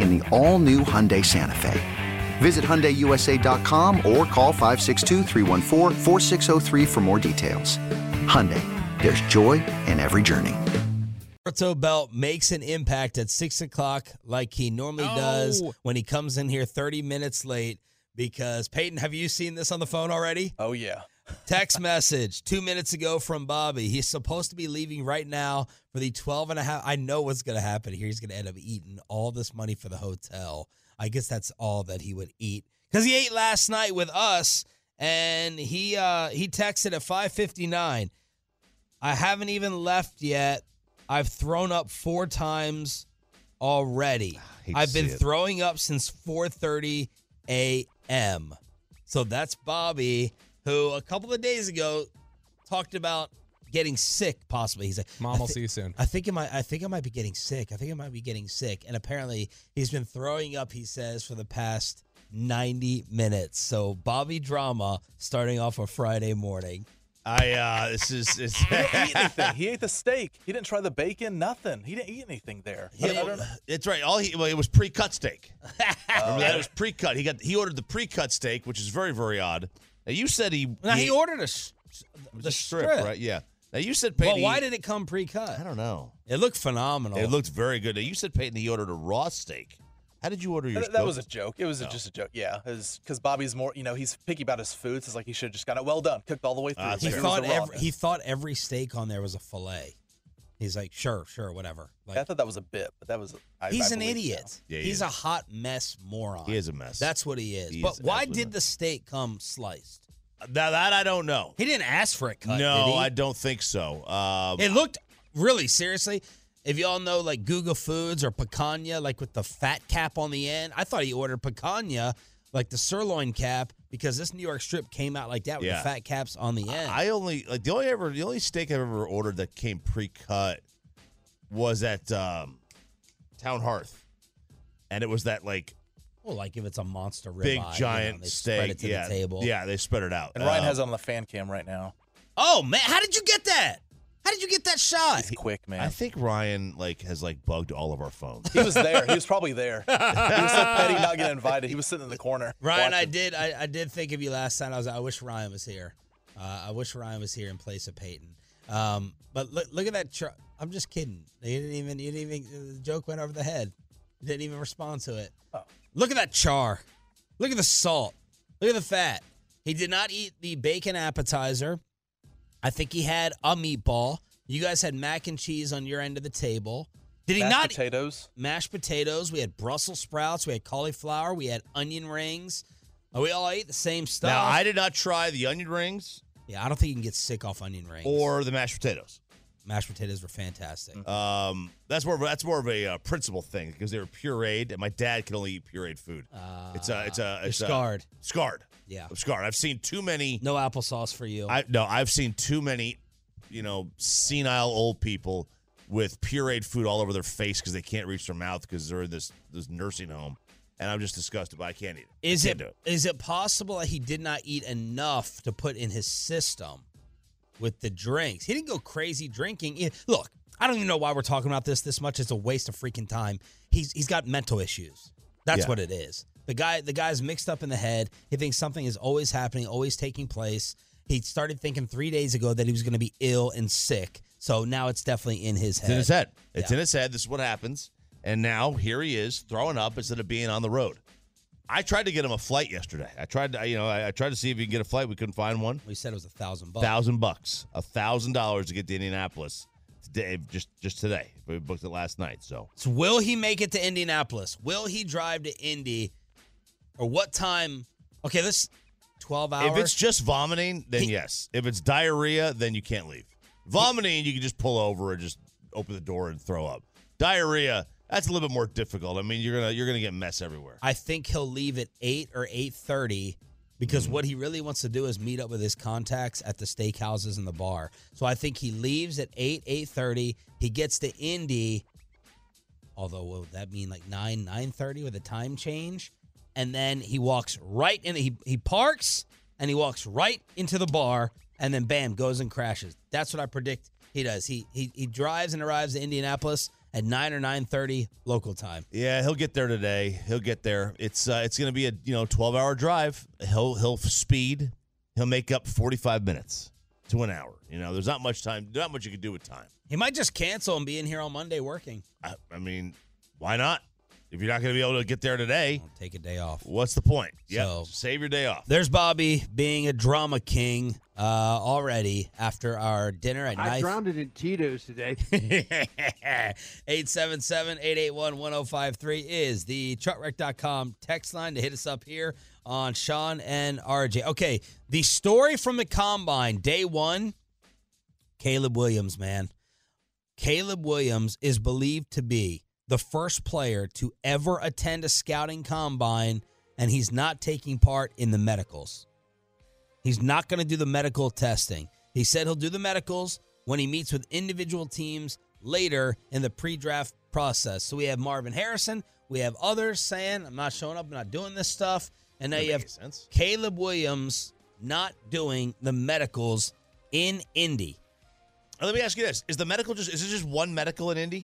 in the all new Hyundai Santa Fe. Visit HyundaiUSA.com or call 562 for more details. Hyundai, there's joy in every journey. Roberto Belt makes an impact at six o'clock like he normally does when he comes in here 30 minutes late because Peyton, have you seen this on the phone already? Oh, yeah. Text message two minutes ago from Bobby. He's supposed to be leaving right now for the 12 and a half. I know what's going to happen here. He's going to end up eating all this money for the hotel. I guess that's all that he would eat because he ate last night with us and he uh he texted at 5:59. I haven't even left yet. I've thrown up four times already. I've been throwing up since 4:30 a.m. So that's Bobby, who a couple of days ago talked about getting sick. Possibly, he's like, Mom I will thi- see you soon. I think I might. I think I might be getting sick. I think I might be getting sick. And apparently, he's been throwing up. He says for the past 90 minutes. So Bobby drama starting off a Friday morning. I uh this is it's He didn't eat anything. He ate the steak. He didn't try the bacon. Nothing. He didn't eat anything there. I don't- I don't it's right. All he well, it was pre-cut steak. Remember that? It was pre-cut. He got he ordered the pre-cut steak, which is very very odd. Now you said he Now he ordered a, the the strip, strip, right? Yeah. Now you said Well, why did it come pre-cut? I don't know. It looked phenomenal. It looked very good. Now you said Peyton he ordered a raw steak. How did you order your? That, that was a joke. It was a- oh. just a joke. Yeah, because Bobby's more, you know, he's picky about his foods. So it's like he should have just got it well done, cooked all the way through. Ah, it's he thought every, he thought every steak on there was a fillet. He's like, sure, sure, whatever. Like, I thought that was a bit, but that was. I, he's I an idiot. so. Yeah, he he's is. a hot mess moron. He is a mess. That's what he is. He but is why did the steak come sliced? Now that I don't know. He didn't ask for it cut. no, did he? I don't think so. Um, It looked really seriously. If y'all know like Google Foods or picanha, like with the fat cap on the end, I thought he ordered picanha, like the sirloin cap, because this New York strip came out like that with Yeah. the fat caps on the end. I only like the only ever the only steak I've ever ordered that came pre-cut was at um, Town Hearth, and it was that like well, like if it's a monster rib big eye, you know, giant they steak. spread it to yeah, the table. yeah, they spread it out. And Ryan Uh, has it on the fan cam right now. Oh man, how did you get that? How did you get that shot? It's quick, man. I think Ryan like has like bugged all of our phones. he was there. He was probably there. He was so petty not getting invited. He was sitting in the corner. Ryan, I did, I, I did think of you last time. I was, I wish Ryan was here. Uh, I wish Ryan was here in place of Peyton. Um, but look, look at that. Tr- I'm just kidding. You didn't even, you didn't even. The joke went over the head. You didn't even respond to it. Oh. Look at that char. Look at the salt. Look at the fat. He did not eat the bacon appetizer. I think he had a meatball. You guys had mac and cheese on your end of the table. Did he Mashed not potatoes. mashed potatoes. We had Brussels sprouts. We had cauliflower. We had onion rings. Uh, We all ate the same stuff. now I did not try the onion rings yeah, I don't think you can get sick off onion rings. or the mashed potatoes. mashed potatoes were fantastic. Um, that's more of a, that's more of a uh, principle thing because they were pureed, and my dad can only eat pureed food. it's a it's a you're it's a- scarred. Yeah. I'm scarred. I've seen too many. No applesauce for you. I no, I've seen too many, you know, senile old people with pureed food all over their face because they can't reach their mouth because they're in this this nursing home. and I'm just disgusted. But I can't eat it. Is it do is it possible that he did not eat enough to put in his system with the drinks? He didn't go crazy drinking. Look, I don't even know why we're talking about this this much. It's a waste of freaking time. He's he's got mental issues. That's Yeah. what it is. The guy the guy's mixed up in the head. He thinks something is always happening, always taking place. He started thinking three days ago that he was going to be ill and sick. So now it's definitely in his It's head. in his head. It's Yeah. in his head. This is what happens. And now here he is throwing up instead of being on the road. I tried to get him a flight yesterday. I tried to, you know, I, I tried to see if he can get a flight. We couldn't find one. We said it was a thousand bucks. Thousand bucks, a thousand dollars to get to Indianapolis today, just just today. We booked it last night. So So will he make it to Indianapolis? Will he drive to Indy? Or what time? Okay, this 12 hours. if it's just vomiting, then He- yes. If it's diarrhea, then you can't leave. Vomiting, you can just pull over and just open the door and throw up. Diarrhea, that's a little bit more difficult. I mean, you're gonna you're gonna get mess everywhere. I think he'll leave at 8 or 8:30 because mm-hmm. what he really wants to do is meet up with his contacts at the steakhouses and the bar. So I think he leaves at 8 8:30, he gets to Indy although what would that mean like 9 9:30 with a time change and then he walks right in he he parks and he walks right into the bar and then bam goes and crashes. That's what I predict he does. He he he drives and arrives to Indianapolis at 9 or 9:30 local time. Yeah, he'll get there today. He'll get there. It's uh, it's going to be a you know twelve hour drive. He'll he'll speed. He'll make up forty five minutes to an hour. You know, there's not much time. Not much you can do with time. He might just cancel and be in here on Monday working. I, I mean, why not? If you're not going to be able to get there today, I'll take a day off. what's the point? Yeah, So- save your day off. There's Bobby being a drama king uh, already after our dinner at I night. drowned it in Tito's today. 877-881-1053 is the truckwreck.com text line to hit us up here on Shan and RJ. Okay, the story from the combine, day one, Caleb Williams, man. Caleb Williams is believed to be the first player to ever attend a scouting combine, and he's not taking part in the medicals. He's not going to do the medical testing. He said he'll do the medicals when he meets with individual teams later in the pre draft process. So we have Marvin Harrison. We have others saying, I'm not showing up, I'm not doing this stuff. And now Doesn't you have sense. Caleb Williams not doing the medicals in Indy. Let me ask you this: Is the medical just is it just one medical in Indy?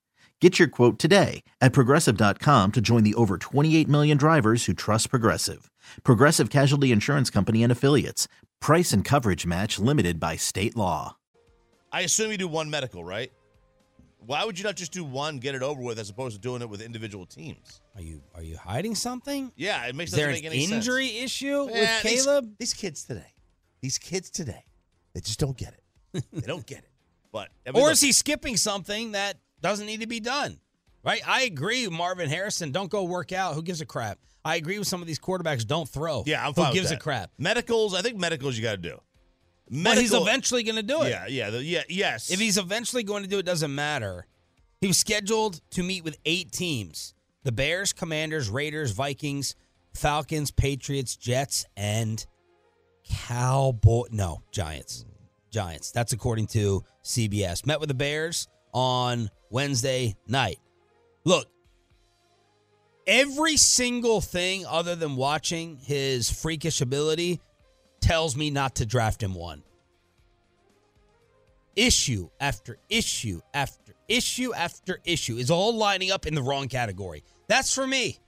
Get your quote today at progressive.com to join the over 28 million drivers who trust Progressive. Progressive Casualty Insurance Company and Affiliates. Price and coverage match limited by state law. I assume you do one medical, right? Why would you not just do one, get it over with, as opposed to doing it with individual teams? Are you are you hiding something? Yeah, it makes Is there an injury sense. issue with Yeah, these- Caleb? These, kids today, these kids today, they just don't get it. they don't get it. But I mean, or look, is he skipping something that doesn't need to be done? Right? I agree, Marvin Harrison. Don't go work out. Who gives a crap? I agree with some of these quarterbacks. Don't throw. Yeah, I'm Who fine with gives that. a crap? Medicals, I think medicals you got to do. But he's eventually going to do it. Yeah, yeah, the, yeah, yes. If he's eventually going to do it, doesn't matter. He was scheduled to meet with eight teams: the Bears, Commanders, Raiders, Vikings, Falcons, Patriots, Jets, and Cowboy. No, Giants. Giants. That's according to CBS. Met with the Bears on Wednesday night. Look, every single thing other than watching his freakish ability tells me not to draft him one. Issue after issue after issue after issue is all lining up in the wrong category. That's for me.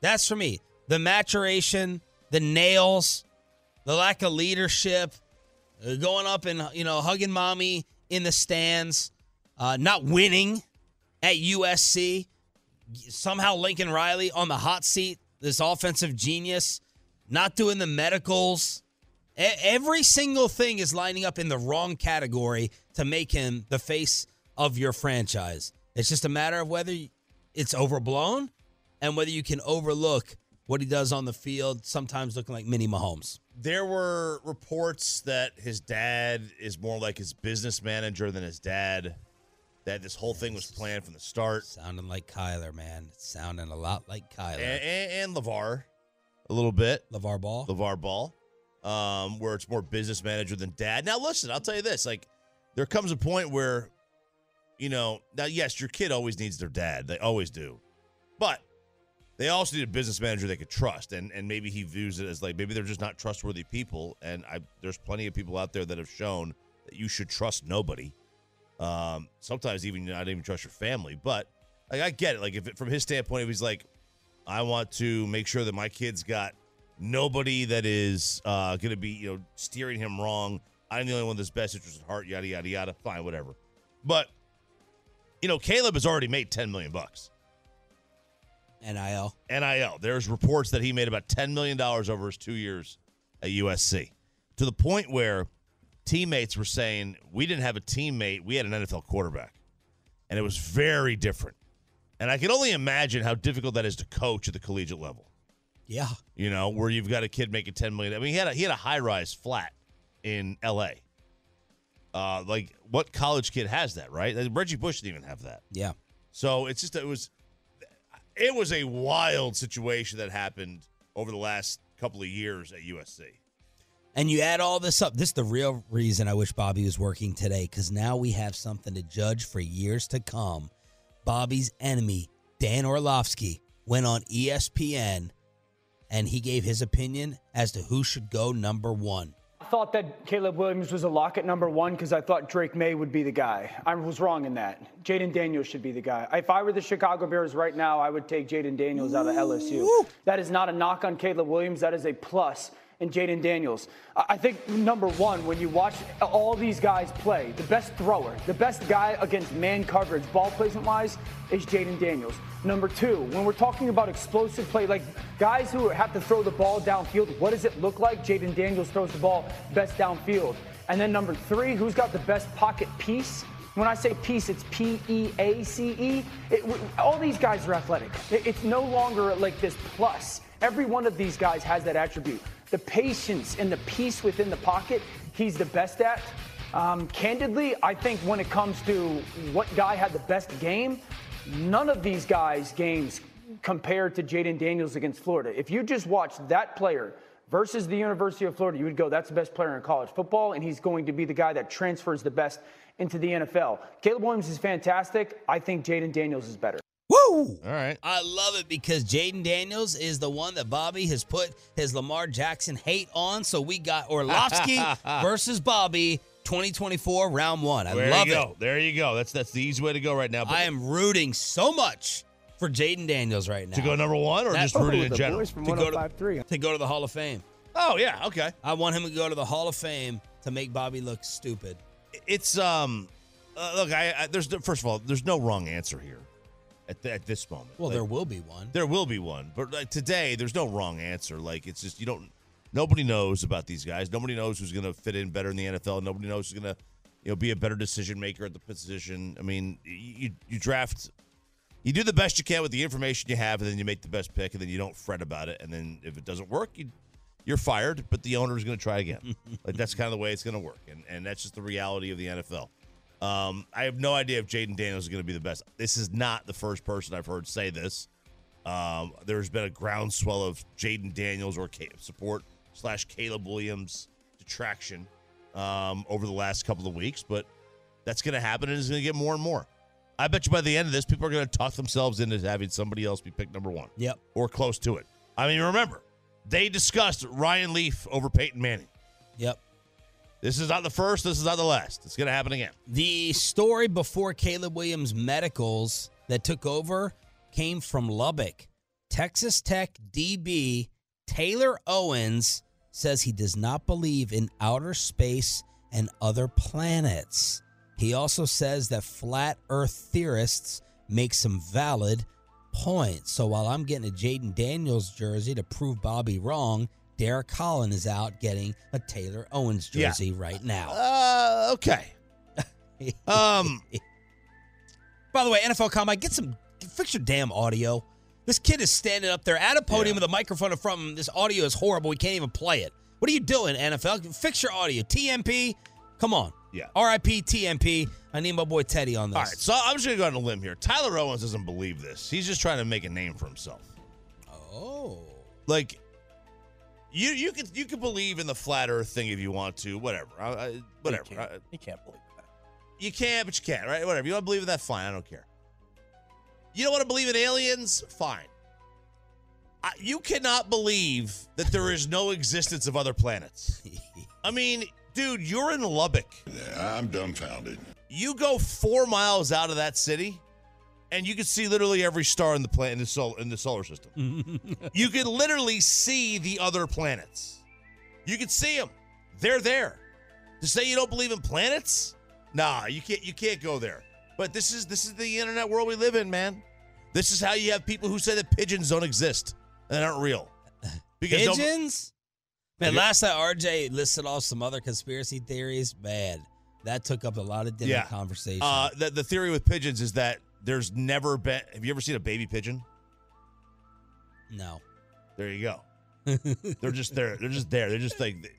That's for me. The maturation, the nails, the lack of leadership, uh, going up and you know hugging mommy in the stands, uh, not winning at USC. Somehow Lincoln Riley on the hot seat, this offensive genius, not doing the medicals. E- Every single thing is lining up in the wrong category to make him the face of your franchise. It's just a matter of whether it's overblown and whether you can overlook what he does on the field, sometimes looking like mini Mahomes. There were reports that his dad is more like his business manager than his dad. That this whole thing was planned from the start. Sounding like Kyler, man. It's sounding a lot like Kyler. And, and, and LaVar, a little bit. LaVar Ball. LaVar Ball, um, where it's more business manager than dad. Now, listen, I'll tell you this: like, there comes a point where, you know, now yes, your kid always needs their dad. They always do, but they also need a business manager they could trust, and and maybe he views it as like maybe they're just not trustworthy people. And I there's plenty of people out there that have shown that you should trust nobody. Um, sometimes even you're not even trust your family, but like I get it. Like if it, from his standpoint, if he's like, I want to make sure that my kid's got nobody that is uh, going to be you know steering him wrong. I'm the only one that's best interest at heart. Yada yada yada. Fine, whatever. But you know, Caleb has already made ten million bucks. NIL. NIL. There's reports that he made about $10 million over his two years at USC to the point where teammates were saying, We didn't have a teammate, we had an NFL quarterback. And it was very different. And I can only imagine how difficult that is to coach at the collegiate level. Yeah. You know, where you've got a kid making 10 million. I mean, he had a, he had a high rise flat in LA. Uh, like what college kid has that, right? Reggie Bush didn't even have that. Yeah. So it's just it was it was a wild situation that happened over the last couple of years at USC. And you add all this up. This is the real reason I wish Bobby was working today because now we have something to judge for years to come. Bobby's enemy, Dan Orlovsky, went on ESPN and he gave his opinion as to who should go number one. I thought that Caleb Williams was a lock at number one because I thought Drake Maye would be the guy. I was wrong in that. Jayden Daniels should be the guy. If I were the Chicago Bears right now, I would take Jayden Daniels out of LSU. That is not a knock on Caleb Williams. That is a plus in Jayden Daniels. I I think number one, when you watch all these guys play, the best thrower, the best guy against man coverage, ball placement wise, is Jayden Daniels. Number two, when we're talking about explosive play, like guys who have to throw the ball downfield, what does it look like? Jayden Daniels throws the ball best downfield. And then number three, who's got the best pocket piece? When I say piece, it's P E A C E. All these guys are athletic. It- It's no longer like this plus. Every one of these guys has that attribute. The patience and the peace within the pocket, he's the best at. Um, candidly, I think when it comes to what guy had the best game, none of these guys' games compared to Jayden Daniels against Florida. If you just watch that player versus the University of Florida, you would go, that's the best player in college football, and he's going to be the guy that transfers the best into the NFL. Caleb Williams is fantastic. I think Jayden Daniels is better. Woo! All right. I love it because Jayden Daniels is the one that Bobby has put his Lamar Jackson hate on. So we got Orlovsky versus Bobby 2024 round one. I there love you it. There you go. That's that's the easy way to go right now. But I am rooting so much for Jayden Daniels right now. to go number one or That- just rooting in general. from To go to- to go to the Hall of Fame. Oh yeah, okay. I want him to go to the Hall of Fame to make Bobby look stupid. It's um, uh, look, I, I there's first of all, there's no wrong answer here at the, at this moment. Well, Like, there will be one. There will be one, but like today, there's no wrong answer. Like it's just you don't. Nobody knows about these guys. Nobody knows who's going to fit in better in the NFL. Nobody knows who's going to, you know, be a better decision maker at the position. I mean, you you draft, you do the best you can with the information you have, and then you make the best pick, and then you don't fret about it. And then if it doesn't work, you you're fired, but the owner is going to try again. like that's kind of the way it's going to work, and and that's just the reality of the NFL. Um, I have no idea if Jayden Daniels is going to be the best. This is not the first person I've heard say this. Um, there's been a groundswell of Jayden Daniels or support slash Caleb Williams detraction um, over the last couple of weeks, but that's going to happen and it's going to get more and more. I bet you by the end of this, people are going to talk themselves into having somebody else be picked number one. Yep. Or close to it. I mean, remember, they discussed Ryan Leaf over Peyton Manning. Yep. This is not the first. This is not the last. It's going to happen again. The story before Caleb Williams Medicals that took over came from Lubbock. Texas Tech DB Tyler Owens says he does not believe in outer space and other planets. He also says that flat earth theorists make some valid points. So while I'm getting a Jayden Daniels jersey to prove Bobby wrong, Derek Collin is out getting a Tyler Owens Yeah. jersey right now. Uh, okay. Um, By the way, NFL Combine, get some fix your damn audio. This kid is standing up there at a podium with a microphone in front of him. This audio is horrible. We can't even play it. What are you doing, NFL? Fix your audio. TMP, come on. Yeah. RIP TMP. I need my boy Teddy on this. all right. So I'm just going to go on a limb here. Tyler Owens doesn't believe this. He's just trying to make a name for himself. Oh. Like, you you could you could believe in the flat Earth thing if you want to. Whatever. I, I, whatever. You can't, you can't believe that. You can't but you can't, right? Whatever. You want to believe in that? Fine. I don't care. You don't want to believe in aliens? Fine. I, you cannot believe that there is no existence of other planets. I mean, dude, you're in Lubbock. I'm dumbfounded. You go four miles out of that city, and you can see literally every star in the planet in the sol- in the solar system. you can literally see the other planets. You can see them. They're there. To say you don't believe in planets? Nah, you can't. You can't go there. But this is this is the internet world we live in, man. This is how you have people who say that pigeons don't exist and aren't real. Because Pigeons? Man, last night RJ listed off some other conspiracy theories. Man, that took up a lot of dinner Yeah. conversation. Uh, the, the theory with pigeons is that there's never been. Have you ever seen a baby pigeon? no. There you go. They're just there. They're just there. They're just like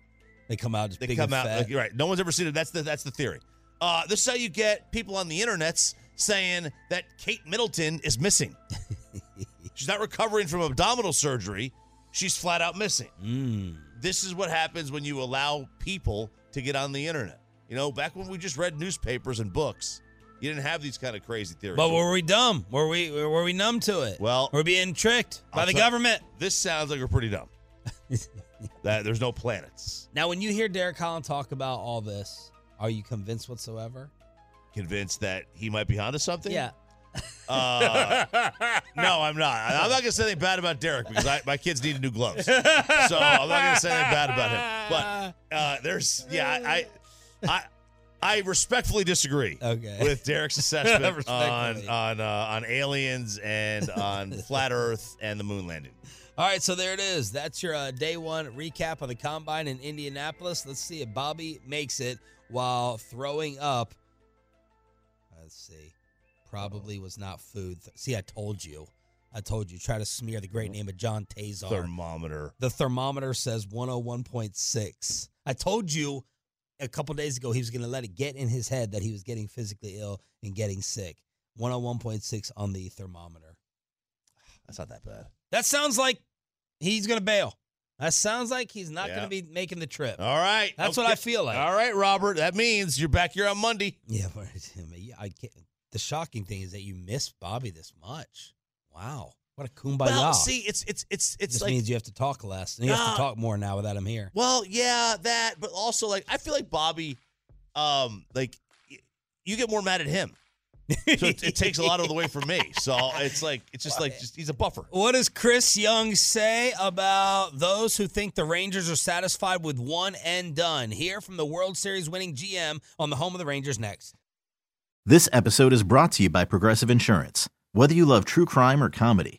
They come out just they come out. Like, you're right. No one's ever seen it. That's the that's the theory. Uh, this is how you get people on the internets saying that Kate Middleton is missing. She's not recovering from abdominal surgery. She's flat out missing. Mm. This is what happens when you allow people to get on the internet. You know, back when we just read newspapers and books, you didn't have these kind of crazy theories. But were we dumb? Were we were we numb to it? Well, we're being tricked by I'll the tell- government. This sounds like we're pretty dumb. that there's no planets. Now, when you hear Derek Collin talk about all this, are you convinced whatsoever? Convinced that he might be onto something? Yeah. Uh, no, I'm not. I'm not gonna say anything bad about Derek because I, my kids need new gloves, so I'm not gonna say anything bad about him. But uh, there's, yeah, I, I, I respectfully disagree Okay. with Derek's assessment on on uh, on aliens and on flat Earth and the moon landing. All right, so there it is. That's your uh, day one recap of the combine in Indianapolis. Let's see if Bobby makes it while throwing up. Let's see. Probably was not food. See, I told you. I told you. Try to smear the great name of John Tesar. Thermometer. The thermometer says 101.6. I told you a couple days ago he was going to let it get in his head that he was getting physically ill and getting sick. 101.6 on the thermometer. That's not that bad. That sounds like he's going to bail. That sounds like he's not Yeah. going to be making the trip. All right, That's what I feel like. All right, Robert. That means you're back here on Monday. Yeah, but yeah, I can't, the shocking thing is that you miss Bobby this much. Wow. What a kumbaya. Well, see, it's it's it's it it's just like means you have to talk less. And you have to talk more now without him here. Well, yeah, that, but also like I feel like Bobby, um, like you get more mad at him, so it, it takes a lot of the way from me. So it's like it's just like just he's a buffer. What does Chris Young say about those who think the Rangers are satisfied with one and done? Here from the World Series winning GM on the home of the Rangers next. This episode is brought to you by Progressive Insurance. Whether you love true crime or comedy,